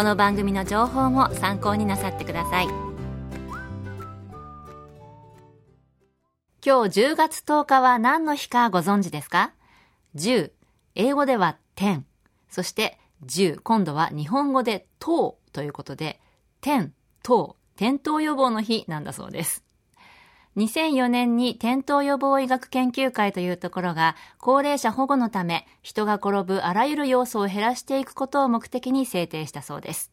この番組の情報も参考になさってください今日10月10日は何の日かご存知ですか ?10、英語では10、そして10、今度は日本語で10ということで、10、10、転倒予防の日なんだそうです。2004年に転倒予防医学研究会というところが高齢者保護のため人が転ぶあらゆる要素を減らしていくことを目的に制定したそうです。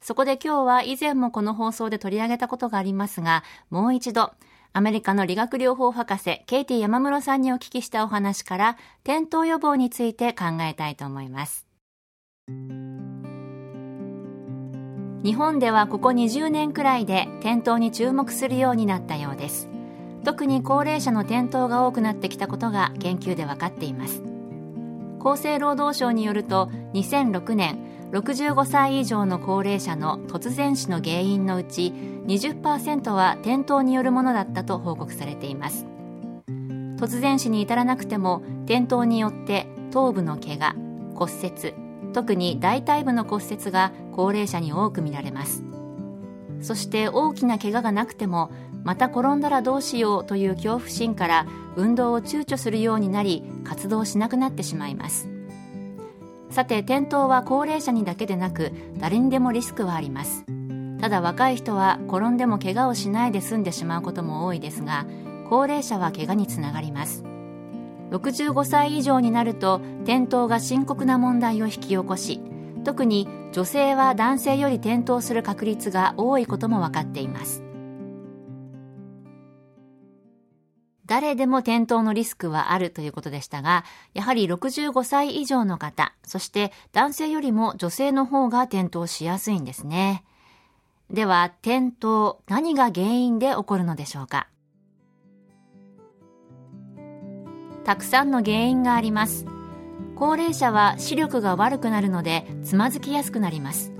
そこで今日は以前もこの放送で取り上げたことがありますが、もう一度アメリカの理学療法博士、ケイティ山室さんにお聞きしたお話から、転倒予防について考えたいと思います。日本ではここ20年くらいで転倒に注目するようになったようです。特に高齢者の転倒が多くなってきたことが研究で分かっています。厚生労働省によると2006年65歳以上の高齢者の突然死の原因のうち20%は転倒によるものだったと報告されています突然死に至らなくても転倒によって頭部の怪我骨折特に大腿部の骨折が高齢者に多く見られます。そして大きな怪我がなくてもまた転んだらどうしようという恐怖心から運動を躊躇するようになり活動しなくなってしまいます。さて転倒は高齢者にだけでなく誰にでもリスクはあります。ただ若い人は転んでも怪我をしないで済んでしまうことも多いですが高齢者は怪我につながります。65歳以上になると転倒が深刻な問題を引き起こし特に女性は男性より転倒する確率が多いことも分かっています誰でも転倒のリスクはあるということでしたが、やはり65歳以上の方、そして男性よりも女性の方が転倒しやすいんですね。では、転倒、何が原因で起こるのでしょうか？たくさんの原因があります。高齢者は視力が悪くなるのでつまずきやすくなります。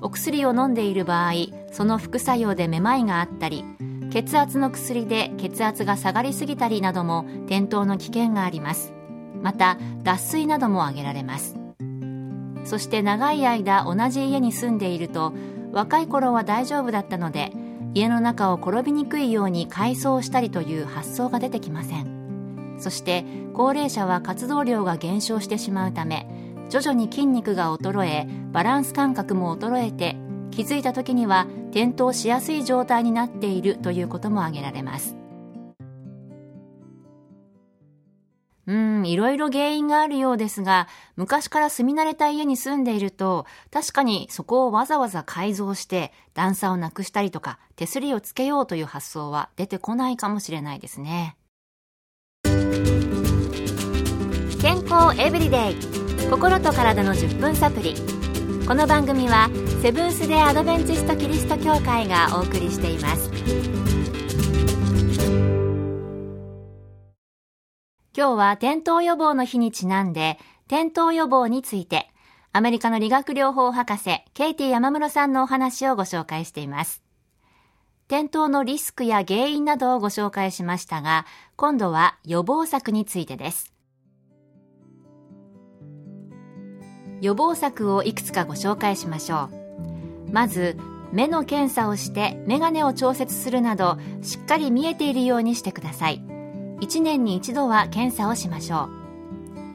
お薬を飲んでいる場合、その副作用でめまいがあったり、血圧の薬で血圧が下がりすぎたりなども転倒の危険がありますまた脱水なども挙げられますそして長い間同じ家に住んでいると若い頃は大丈夫だったので家の中を転びにくいように改装したりという発想が出てきませんそして高齢者は活動量が減少してしまうため徐々に筋肉が衰えバランス感覚も衰えて気づいた時には転倒しやすい状態になっているということも挙げられますうん、いろいろ原因があるようですが、昔から住み慣れた家に住んでいると、確かにそこをわざわざ改造して、段差をなくしたりとか、手すりをつけようという発想は出てこないかもしれないですね。エブリデイ心と体の10分サプリ。この番組はセブンス・デ・アドベンチスト・キリスト教会がお送りしています。今日は転倒予防の日にちなんで転倒予防についてアメリカの理学療法博士ケイティ山室さんのお話をご紹介しています。転倒のリスクや原因などをご紹介しましたが今度は予防策についてです。予防策をいくつかご紹介しましょう。まず目の検査をして眼鏡を調節するなどしっかり見えているようにしてください。1年に一度は検査をしましょ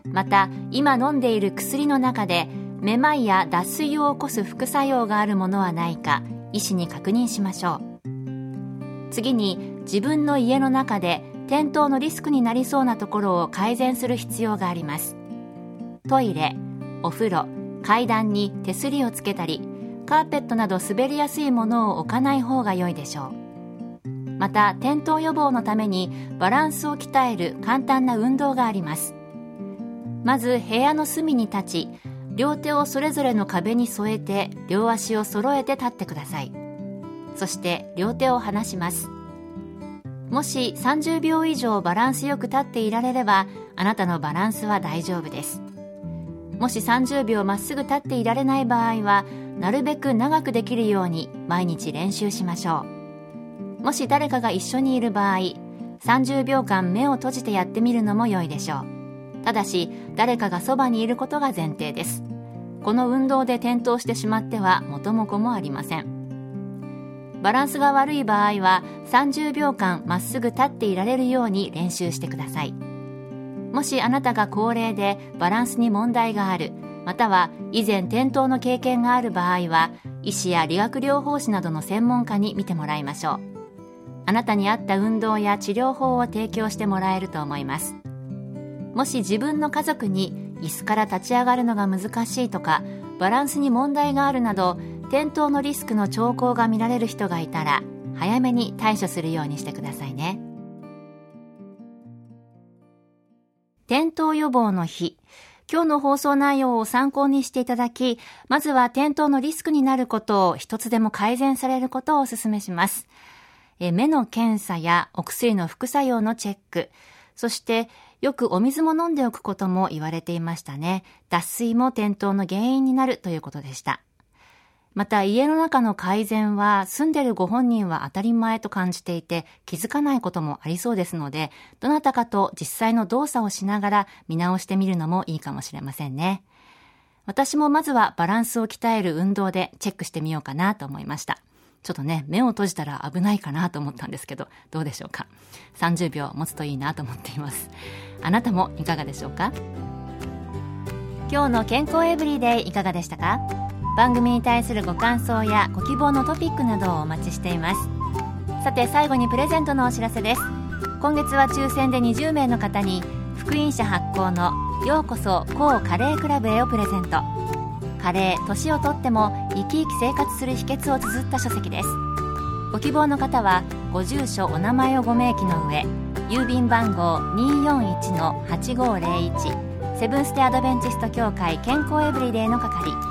う。また今飲んでいる薬の中でめまいや脱水を起こす副作用があるものはないか医師に確認しましょう。次に自分の家の中で転倒のリスクになりそうなところを改善する必要があります。トイレ。お風呂階段に手すりをつけたりカーペットなど滑りやすいものを置かない方が良いでしょう。また転倒予防のためにバランスを鍛える簡単な運動があります。まず部屋の隅に立ち両手をそれぞれの壁に添えて両足を揃えて立ってください。そして両手を離します。もし30秒以上バランスよく立っていられればあなたのバランスは大丈夫です。もし30秒まっすぐ立っていられない場合はなるべく長くできるように毎日練習しましょう。もし誰かが一緒にいる場合30秒間目を閉じてやってみるのも良いでしょう。ただし誰かがそばにいることが前提です。この運動で転倒してしまっては元も子もありません。バランスが悪い場合は30秒間まっすぐ立っていられるように練習してください。もしあなたが高齢でバランスに問題があるまたは以前転倒の経験がある場合は医師や理学療法士などの専門家に見てもらいましょう。あなたに合った運動や治療法を提供してもらえると思います。もし自分の家族に椅子から立ち上がるのが難しいとかバランスに問題があるなど転倒のリスクの兆候が見られる人がいたら早めに対処するようにしてください。転倒予防の日今日の放送内容を参考にしていただき、まずは転倒のリスクになることを一つでも改善されることをお勧めします。え目の検査やお薬の副作用のチェック、そしてよくお水も飲んでおくことも言われていましたね。脱水も転倒の原因になるということでした。また家の中の改善は住んでるご本人は当たり前と感じていて気づかないこともありそうですので、どなたかと実際の動作をしながら見直してみるのもいいかもしれませんね。私もまずはバランスを鍛える運動でチェックしてみようかなと思いました。ちょっとね、目を閉じたら危ないかなと思ったんですけど、どうでしょうか。30秒持つといいなと思っています。あなたもいかがでしょうか？今日の健康エブリデイいかがでしたか？番組に対するご感想やご希望のトピックなどをお待ちしています。さて最後にプレゼントのお知らせです。今月は抽選で20名の方に福音社発行の「ようこそ高カレークラブへ」をプレゼント。カレー年をとっても生き生き生活する秘訣を綴った書籍です。ご希望の方はご住所お名前をご明記の上郵便番号241-8501セブンステ・アドベンチスト協会健康エブリデイの係。